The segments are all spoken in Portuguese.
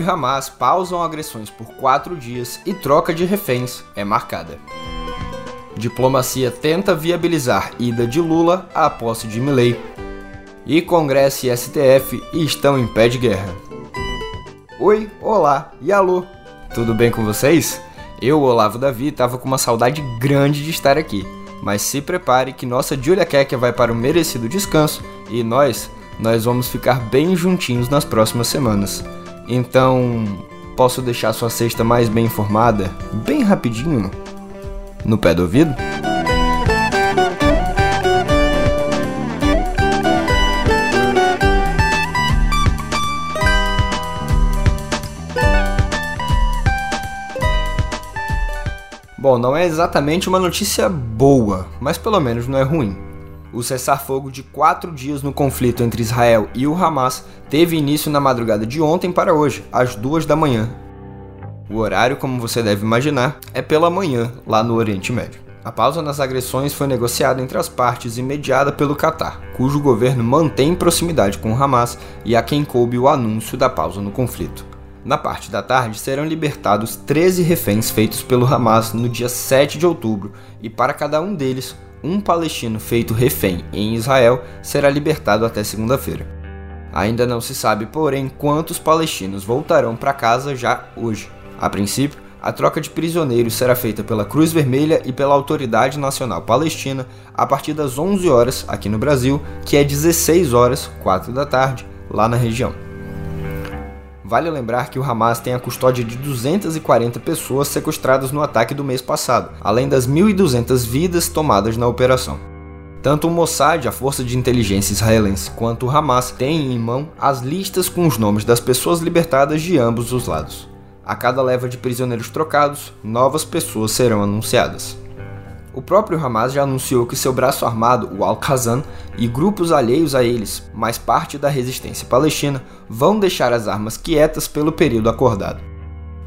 e Hamas pausam agressões por quatro dias e troca de reféns é marcada. Diplomacia tenta viabilizar ida de Lula à posse de Milley. E Congresso e STF estão em pé de guerra. Oi, olá e alô, tudo bem com vocês? Eu, Olavo Davi, tava com uma saudade grande de estar aqui. Mas se prepare que nossa Julia Kekia vai para o merecido descanso e nós, nós vamos ficar bem juntinhos nas próximas semanas. Então, posso deixar sua cesta mais bem informada, bem rapidinho, no pé do ouvido? Bom, não é exatamente uma notícia boa, mas pelo menos não é ruim. O cessar-fogo de quatro dias no conflito entre Israel e o Hamas teve início na madrugada de ontem para hoje, às duas da manhã. O horário, como você deve imaginar, é pela manhã, lá no Oriente Médio. A pausa nas agressões foi negociada entre as partes e mediada pelo Catar, cujo governo mantém proximidade com o Hamas e a quem coube o anúncio da pausa no conflito. Na parte da tarde serão libertados 13 reféns feitos pelo Hamas no dia 7 de outubro, e para cada um deles, um palestino feito refém em Israel será libertado até segunda-feira. Ainda não se sabe, porém, quantos palestinos voltarão para casa já hoje. A princípio, a troca de prisioneiros será feita pela Cruz Vermelha e pela Autoridade Nacional Palestina a partir das 11 horas aqui no Brasil, que é 16 horas, 4 da tarde, lá na região. Vale lembrar que o Hamas tem a custódia de 240 pessoas sequestradas no ataque do mês passado, além das 1.200 vidas tomadas na operação. Tanto o Mossad, a força de inteligência israelense, quanto o Hamas têm em mão as listas com os nomes das pessoas libertadas de ambos os lados. A cada leva de prisioneiros trocados, novas pessoas serão anunciadas. O próprio Hamas já anunciou que seu braço armado, o Al-Qassam, e grupos alheios a eles, mais parte da resistência palestina, vão deixar as armas quietas pelo período acordado.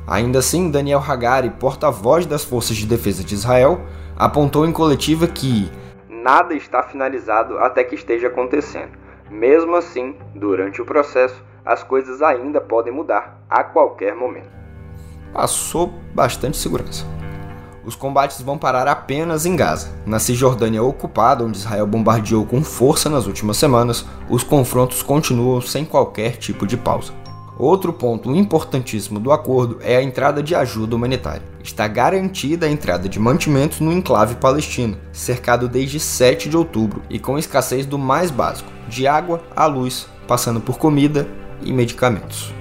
Ainda assim, Daniel Hagari, porta-voz das Forças de Defesa de Israel, apontou em coletiva que nada está finalizado até que esteja acontecendo. Mesmo assim, durante o processo, as coisas ainda podem mudar a qualquer momento. Passou bastante segurança os combates vão parar apenas em Gaza. Na Cisjordânia ocupada, onde Israel bombardeou com força nas últimas semanas, os confrontos continuam sem qualquer tipo de pausa. Outro ponto importantíssimo do acordo é a entrada de ajuda humanitária. Está garantida a entrada de mantimentos no enclave palestino, cercado desde 7 de outubro e com escassez do mais básico, de água à luz, passando por comida e medicamentos.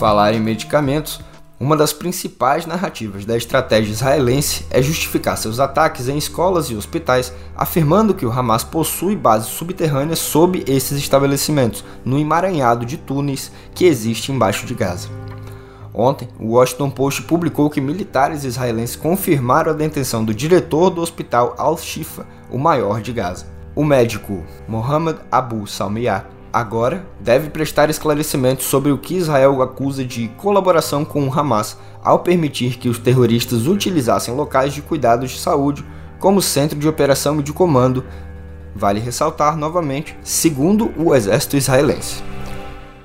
Falar em medicamentos, uma das principais narrativas da estratégia israelense é justificar seus ataques em escolas e hospitais, afirmando que o Hamas possui bases subterrâneas sob esses estabelecimentos, no emaranhado de túneis que existe embaixo de Gaza. Ontem, o Washington Post publicou que militares israelenses confirmaram a detenção do diretor do hospital Al-Shifa, o maior de Gaza. O médico Mohammed Abu Salmiah agora deve prestar esclarecimentos sobre o que Israel acusa de colaboração com o Hamas ao permitir que os terroristas utilizassem locais de cuidados de saúde como centro de operação e de comando. Vale ressaltar novamente, segundo o exército israelense.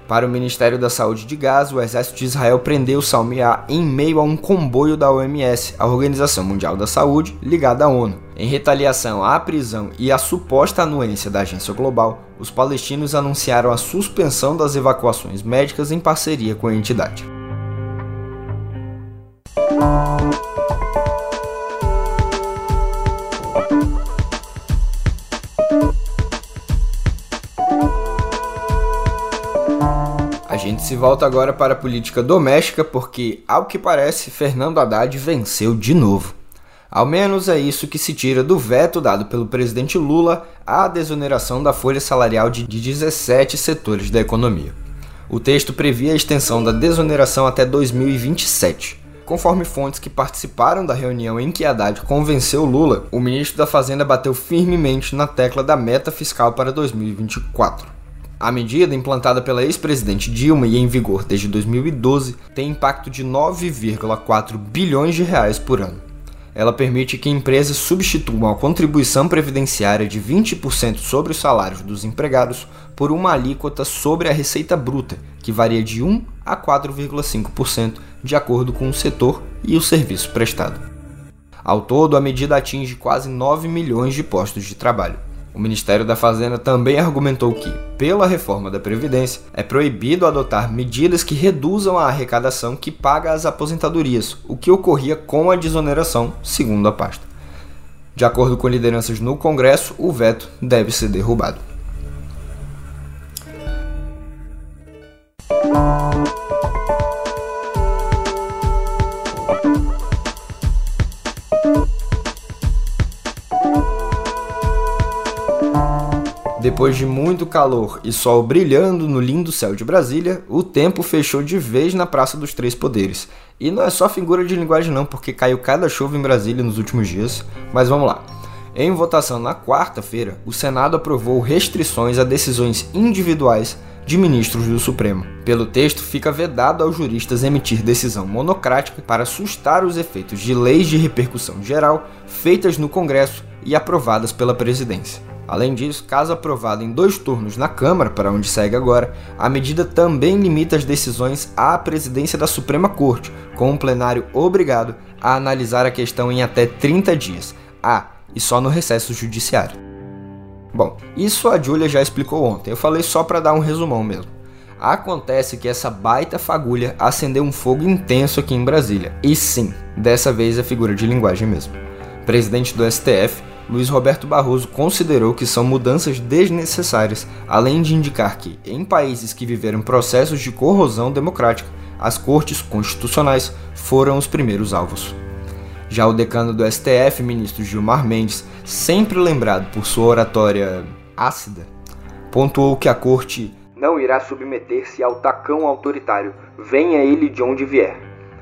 Para o Ministério da Saúde de Gaza, o exército de Israel prendeu Salmiá em meio a um comboio da OMS, a Organização Mundial da Saúde, ligada à ONU. Em retaliação à prisão e à suposta anuência da agência global, os palestinos anunciaram a suspensão das evacuações médicas em parceria com a entidade. Se volta agora para a política doméstica porque, ao que parece, Fernando Haddad venceu de novo. Ao menos é isso que se tira do veto dado pelo presidente Lula à desoneração da folha salarial de 17 setores da economia. O texto previa a extensão da desoneração até 2027. Conforme fontes que participaram da reunião em que Haddad convenceu Lula, o ministro da Fazenda bateu firmemente na tecla da meta fiscal para 2024. A medida, implantada pela ex-presidente Dilma e em vigor desde 2012, tem impacto de 9,4 bilhões de reais por ano. Ela permite que empresas substituam a contribuição previdenciária de 20% sobre os salários dos empregados por uma alíquota sobre a receita bruta, que varia de 1 a 4,5% de acordo com o setor e o serviço prestado. Ao todo, a medida atinge quase 9 milhões de postos de trabalho. O Ministério da Fazenda também argumentou que, pela reforma da Previdência, é proibido adotar medidas que reduzam a arrecadação que paga as aposentadorias, o que ocorria com a desoneração, segundo a pasta. De acordo com lideranças no Congresso, o veto deve ser derrubado. Depois de muito calor e sol brilhando no lindo céu de Brasília, o tempo fechou de vez na Praça dos Três Poderes. E não é só figura de linguagem não, porque caiu cada chuva em Brasília nos últimos dias. Mas vamos lá. Em votação na quarta-feira, o Senado aprovou restrições a decisões individuais de ministros do Supremo. Pelo texto, fica vedado aos juristas emitir decisão monocrática para sustar os efeitos de leis de repercussão geral feitas no Congresso e aprovadas pela presidência. Além disso, caso aprovada em dois turnos na Câmara, para onde segue agora, a medida também limita as decisões à presidência da Suprema Corte, com um plenário obrigado a analisar a questão em até 30 dias. Ah, e só no recesso judiciário. Bom, isso a Julia já explicou ontem, eu falei só para dar um resumão mesmo. Acontece que essa baita fagulha acendeu um fogo intenso aqui em Brasília. E sim, dessa vez é figura de linguagem mesmo. Presidente do STF Luiz Roberto Barroso considerou que são mudanças desnecessárias, além de indicar que, em países que viveram processos de corrosão democrática, as cortes constitucionais foram os primeiros alvos. Já o decano do STF, ministro Gilmar Mendes, sempre lembrado por sua oratória ácida, pontuou que a corte não irá submeter-se ao tacão autoritário, venha ele de onde vier,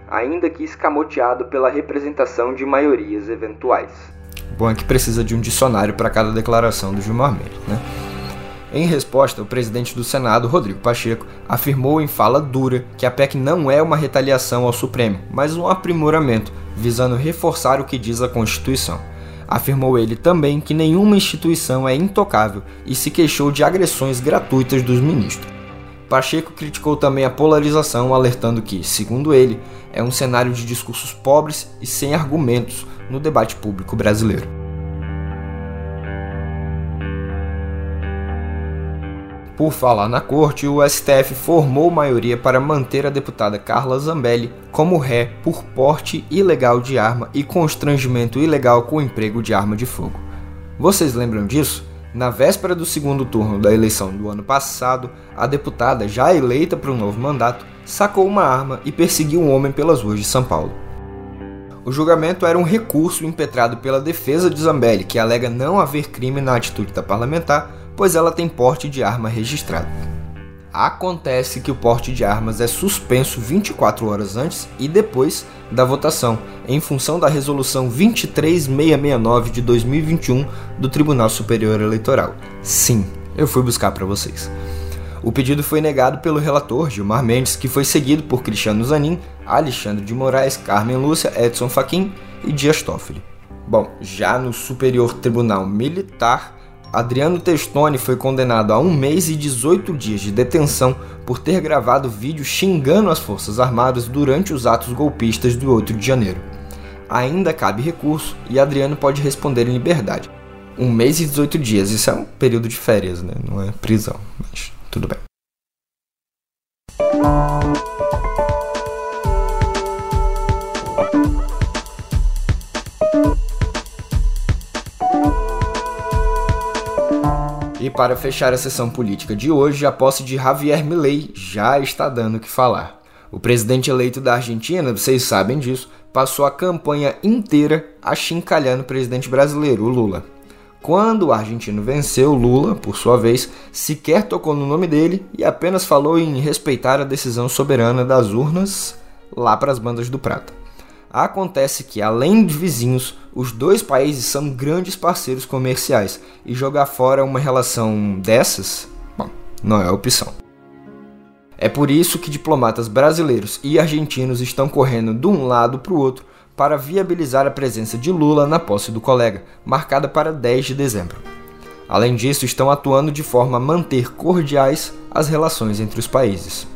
ainda que escamoteado pela representação de maiorias eventuais. Bom é que precisa de um dicionário para cada declaração do Gilmar Mendes, né? Em resposta, o presidente do Senado, Rodrigo Pacheco, afirmou em fala dura que a PEC não é uma retaliação ao Supremo, mas um aprimoramento, visando reforçar o que diz a Constituição. Afirmou ele também que nenhuma instituição é intocável e se queixou de agressões gratuitas dos ministros. Pacheco criticou também a polarização, alertando que, segundo ele, é um cenário de discursos pobres e sem argumentos, no debate público brasileiro. Por falar na corte, o STF formou maioria para manter a deputada Carla Zambelli como ré por porte ilegal de arma e constrangimento ilegal com o emprego de arma de fogo. Vocês lembram disso? Na véspera do segundo turno da eleição do ano passado, a deputada, já eleita para um novo mandato, sacou uma arma e perseguiu um homem pelas ruas de São Paulo. O julgamento era um recurso impetrado pela defesa de Zambelli, que alega não haver crime na atitude da parlamentar, pois ela tem porte de arma registrado. Acontece que o porte de armas é suspenso 24 horas antes e depois da votação, em função da resolução 23669 de 2021 do Tribunal Superior Eleitoral. Sim, eu fui buscar para vocês. O pedido foi negado pelo relator Gilmar Mendes, que foi seguido por Cristiano Zanin, Alexandre de Moraes, Carmen Lúcia, Edson Fachin e Dias Toffoli. Bom, já no Superior Tribunal Militar, Adriano Testoni foi condenado a um mês e 18 dias de detenção por ter gravado vídeo xingando as Forças Armadas durante os atos golpistas do 8 de janeiro. Ainda cabe recurso e Adriano pode responder em liberdade. Um mês e 18 dias, isso é um período de férias, né? não é prisão. Mas tudo bem. E para fechar a sessão política de hoje, a posse de Javier Milei já está dando o que falar. O presidente eleito da Argentina, vocês sabem disso, passou a campanha inteira achincalhando o presidente brasileiro, o Lula. Quando o argentino venceu, Lula, por sua vez, sequer tocou no nome dele e apenas falou em respeitar a decisão soberana das urnas lá para as bandas do Prata. Acontece que, além de vizinhos, os dois países são grandes parceiros comerciais e jogar fora uma relação dessas, bom, não é opção. É por isso que diplomatas brasileiros e argentinos estão correndo de um lado para o outro para viabilizar a presença de Lula na posse do colega, marcada para 10 de dezembro. Além disso, estão atuando de forma a manter cordiais as relações entre os países.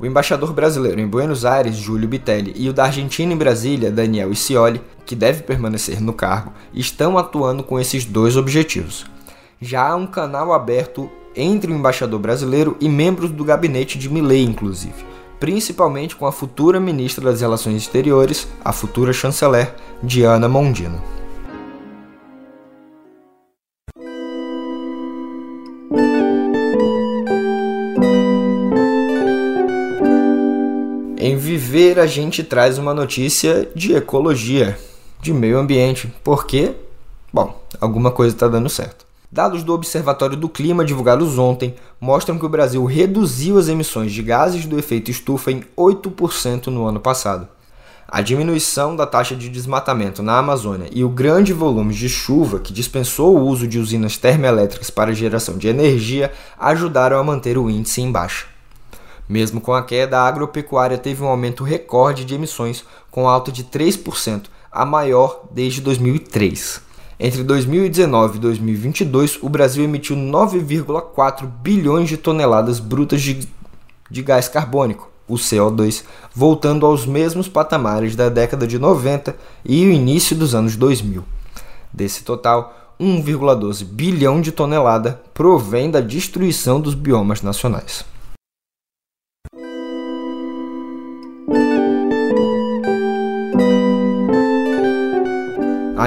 O embaixador brasileiro em Buenos Aires, Júlio Bitelli, e o da Argentina em Brasília, Daniel Scioli, que deve permanecer no cargo, estão atuando com esses dois objetivos. Já há um canal aberto entre o embaixador brasileiro e membros do gabinete de Milley, inclusive, principalmente com a futura ministra das Relações Exteriores, a futura chanceler Diana Mondino. Viver, a gente traz uma notícia de ecologia, de meio ambiente, porque, bom, alguma coisa está dando certo. Dados do Observatório do Clima divulgados ontem mostram que o Brasil reduziu as emissões de gases do efeito estufa em 8% no ano passado. A diminuição da taxa de desmatamento na Amazônia e o grande volume de chuva que dispensou o uso de usinas termoelétricas para geração de energia ajudaram a manter o índice em baixa. Mesmo com a queda, a agropecuária teve um aumento recorde de emissões, com alta de 3%, a maior desde 2003. Entre 2019 e 2022, o Brasil emitiu 9,4 bilhões de toneladas brutas de, de gás carbônico, o CO2, voltando aos mesmos patamares da década de 90 e o início dos anos 2000. Desse total, 1,12 bilhão de tonelada provém da destruição dos biomas nacionais.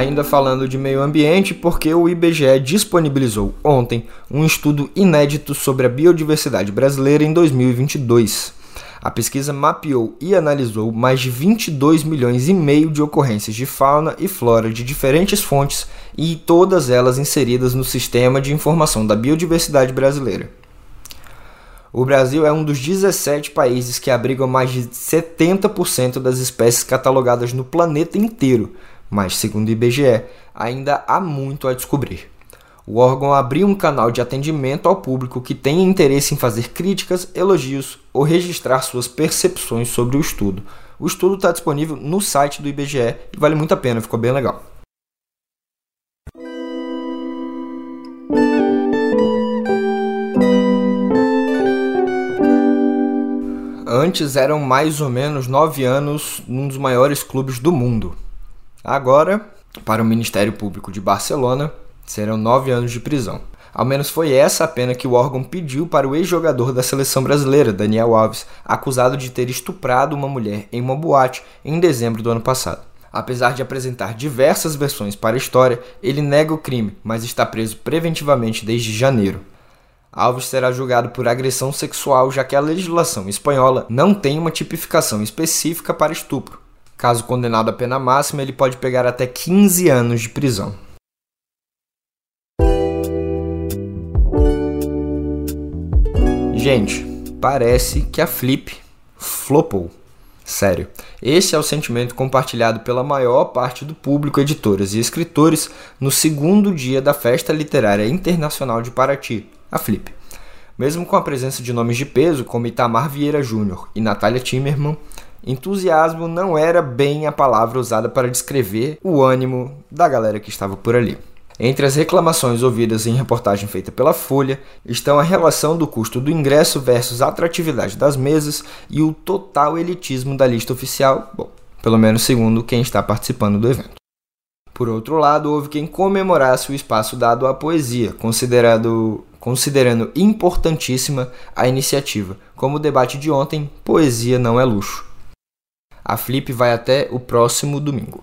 Ainda falando de meio ambiente, porque o IBGE disponibilizou ontem um estudo inédito sobre a biodiversidade brasileira em 2022. A pesquisa mapeou e analisou mais de 22 milhões e meio de ocorrências de fauna e flora de diferentes fontes e todas elas inseridas no Sistema de Informação da Biodiversidade Brasileira. O Brasil é um dos 17 países que abrigam mais de 70% das espécies catalogadas no planeta inteiro, mas, segundo o IBGE, ainda há muito a descobrir. O órgão abriu um canal de atendimento ao público que tenha interesse em fazer críticas, elogios ou registrar suas percepções sobre o estudo. O estudo está disponível no site do IBGE e vale muito a pena, ficou bem legal. Antes eram mais ou menos nove anos num dos maiores clubes do mundo. Agora, para o Ministério Público de Barcelona, serão nove anos de prisão. Ao menos foi essa a pena que o órgão pediu para o ex-jogador da seleção brasileira, Daniel Alves, acusado de ter estuprado uma mulher em uma boate em dezembro do ano passado. Apesar de apresentar diversas versões para a história, ele nega o crime, mas está preso preventivamente desde janeiro. Alves será julgado por agressão sexual, já que a legislação espanhola não tem uma tipificação específica para estupro. Caso condenado à pena máxima, ele pode pegar até 15 anos de prisão. Gente, parece que a Flip flopou. Sério, esse é o sentimento compartilhado pela maior parte do público, editoras e escritores, no segundo dia da Festa Literária Internacional de Paraty, a Flip. Mesmo com a presença de nomes de peso como Itamar Vieira Júnior e Natália Timmerman, Entusiasmo não era bem a palavra usada para descrever o ânimo da galera que estava por ali. Entre as reclamações ouvidas em reportagem feita pela Folha estão a relação do custo do ingresso versus a atratividade das mesas e o total elitismo da lista oficial, bom, pelo menos segundo quem está participando do evento. Por outro lado, houve quem comemorasse o espaço dado à poesia, considerado, considerando importantíssima a iniciativa. Como o debate de ontem, poesia não é luxo. A Flip vai até o próximo domingo.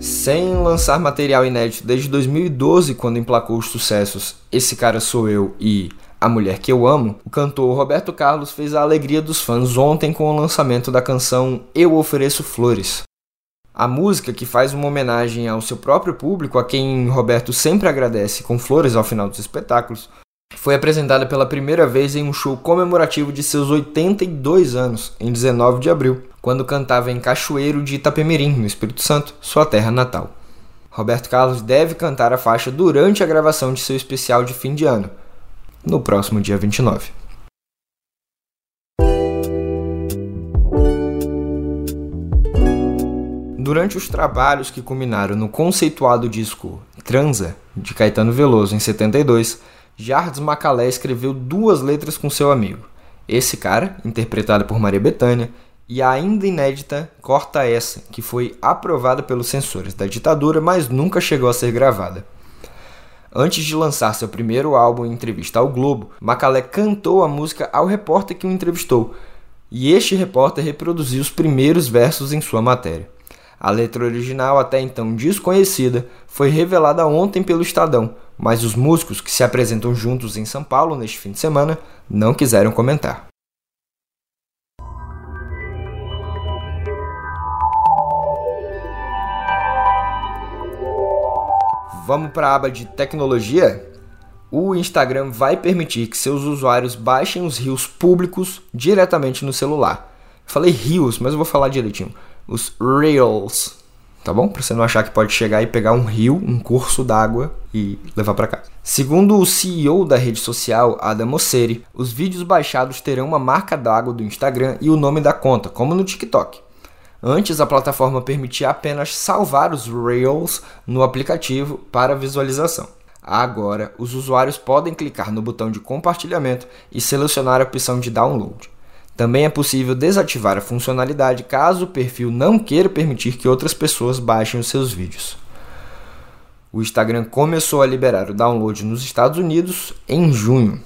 Sem lançar material inédito desde 2012, quando emplacou os sucessos Esse Cara Sou Eu e A Mulher Que Eu Amo, o cantor Roberto Carlos fez a alegria dos fãs ontem com o lançamento da canção Eu Ofereço Flores. A música, que faz uma homenagem ao seu próprio público, a quem Roberto sempre agradece com flores ao final dos espetáculos, foi apresentada pela primeira vez em um show comemorativo de seus 82 anos, em 19 de abril, quando cantava em Cachoeiro de Itapemirim, no Espírito Santo, sua terra natal. Roberto Carlos deve cantar a faixa durante a gravação de seu especial de fim de ano, no próximo dia 29. Durante os trabalhos que culminaram no conceituado disco Transa, de Caetano Veloso, em 72, Jardim Macalé escreveu duas letras com seu amigo. Esse cara, interpretado por Maria Bethânia, e a ainda inédita Corta Essa, que foi aprovada pelos censores da ditadura, mas nunca chegou a ser gravada. Antes de lançar seu primeiro álbum em entrevista ao Globo, Macalé cantou a música ao repórter que o entrevistou, e este repórter reproduziu os primeiros versos em sua matéria. A letra original, até então desconhecida, foi revelada ontem pelo Estadão, mas os músicos que se apresentam juntos em São Paulo neste fim de semana não quiseram comentar. Vamos para a aba de tecnologia? O Instagram vai permitir que seus usuários baixem os rios públicos diretamente no celular. falei rios, mas eu vou falar direitinho os Reels, tá bom? Para você não achar que pode chegar e pegar um rio, um curso d'água e levar para cá. Segundo o CEO da rede social, Adam Mosseri, os vídeos baixados terão uma marca d'água do Instagram e o nome da conta, como no TikTok. Antes, a plataforma permitia apenas salvar os Reels no aplicativo para visualização. Agora, os usuários podem clicar no botão de compartilhamento e selecionar a opção de download. Também é possível desativar a funcionalidade caso o perfil não queira permitir que outras pessoas baixem os seus vídeos. O Instagram começou a liberar o download nos Estados Unidos em junho.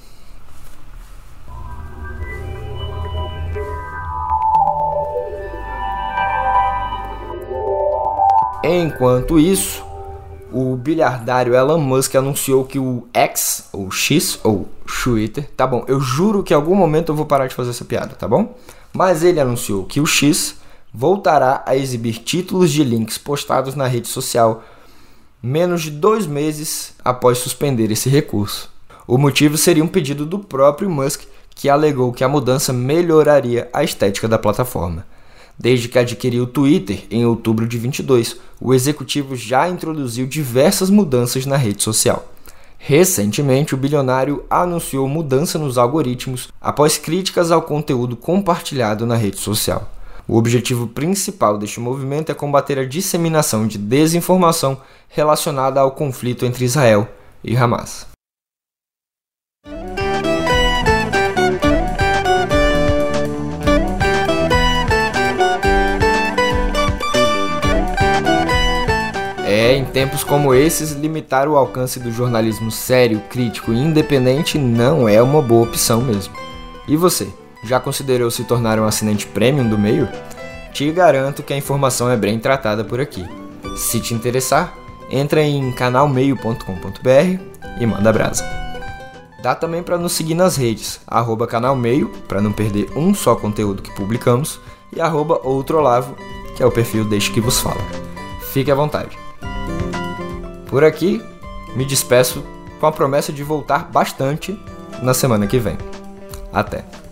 Enquanto isso, o bilhardário Elon Musk anunciou que o X, ou X, ou Twitter, tá bom, eu juro que em algum momento eu vou parar de fazer essa piada, tá bom? Mas ele anunciou que o X voltará a exibir títulos de links postados na rede social menos de dois meses após suspender esse recurso. O motivo seria um pedido do próprio Musk, que alegou que a mudança melhoraria a estética da plataforma. Desde que adquiriu o Twitter em outubro de 22, o executivo já introduziu diversas mudanças na rede social. Recentemente, o bilionário anunciou mudança nos algoritmos após críticas ao conteúdo compartilhado na rede social. O objetivo principal deste movimento é combater a disseminação de desinformação relacionada ao conflito entre Israel e Hamas. É, em tempos como esses, limitar o alcance do jornalismo sério, crítico e independente não é uma boa opção mesmo. E você, já considerou se tornar um assinante premium do meio? Te garanto que a informação é bem tratada por aqui. Se te interessar, entra em canalmeio.com.br e manda brasa. Dá também para nos seguir nas redes, arroba canalmeio, para não perder um só conteúdo que publicamos, e arroba outrolavo, que é o perfil deste que vos fala. Fique à vontade. Por aqui, me despeço com a promessa de voltar bastante na semana que vem. Até!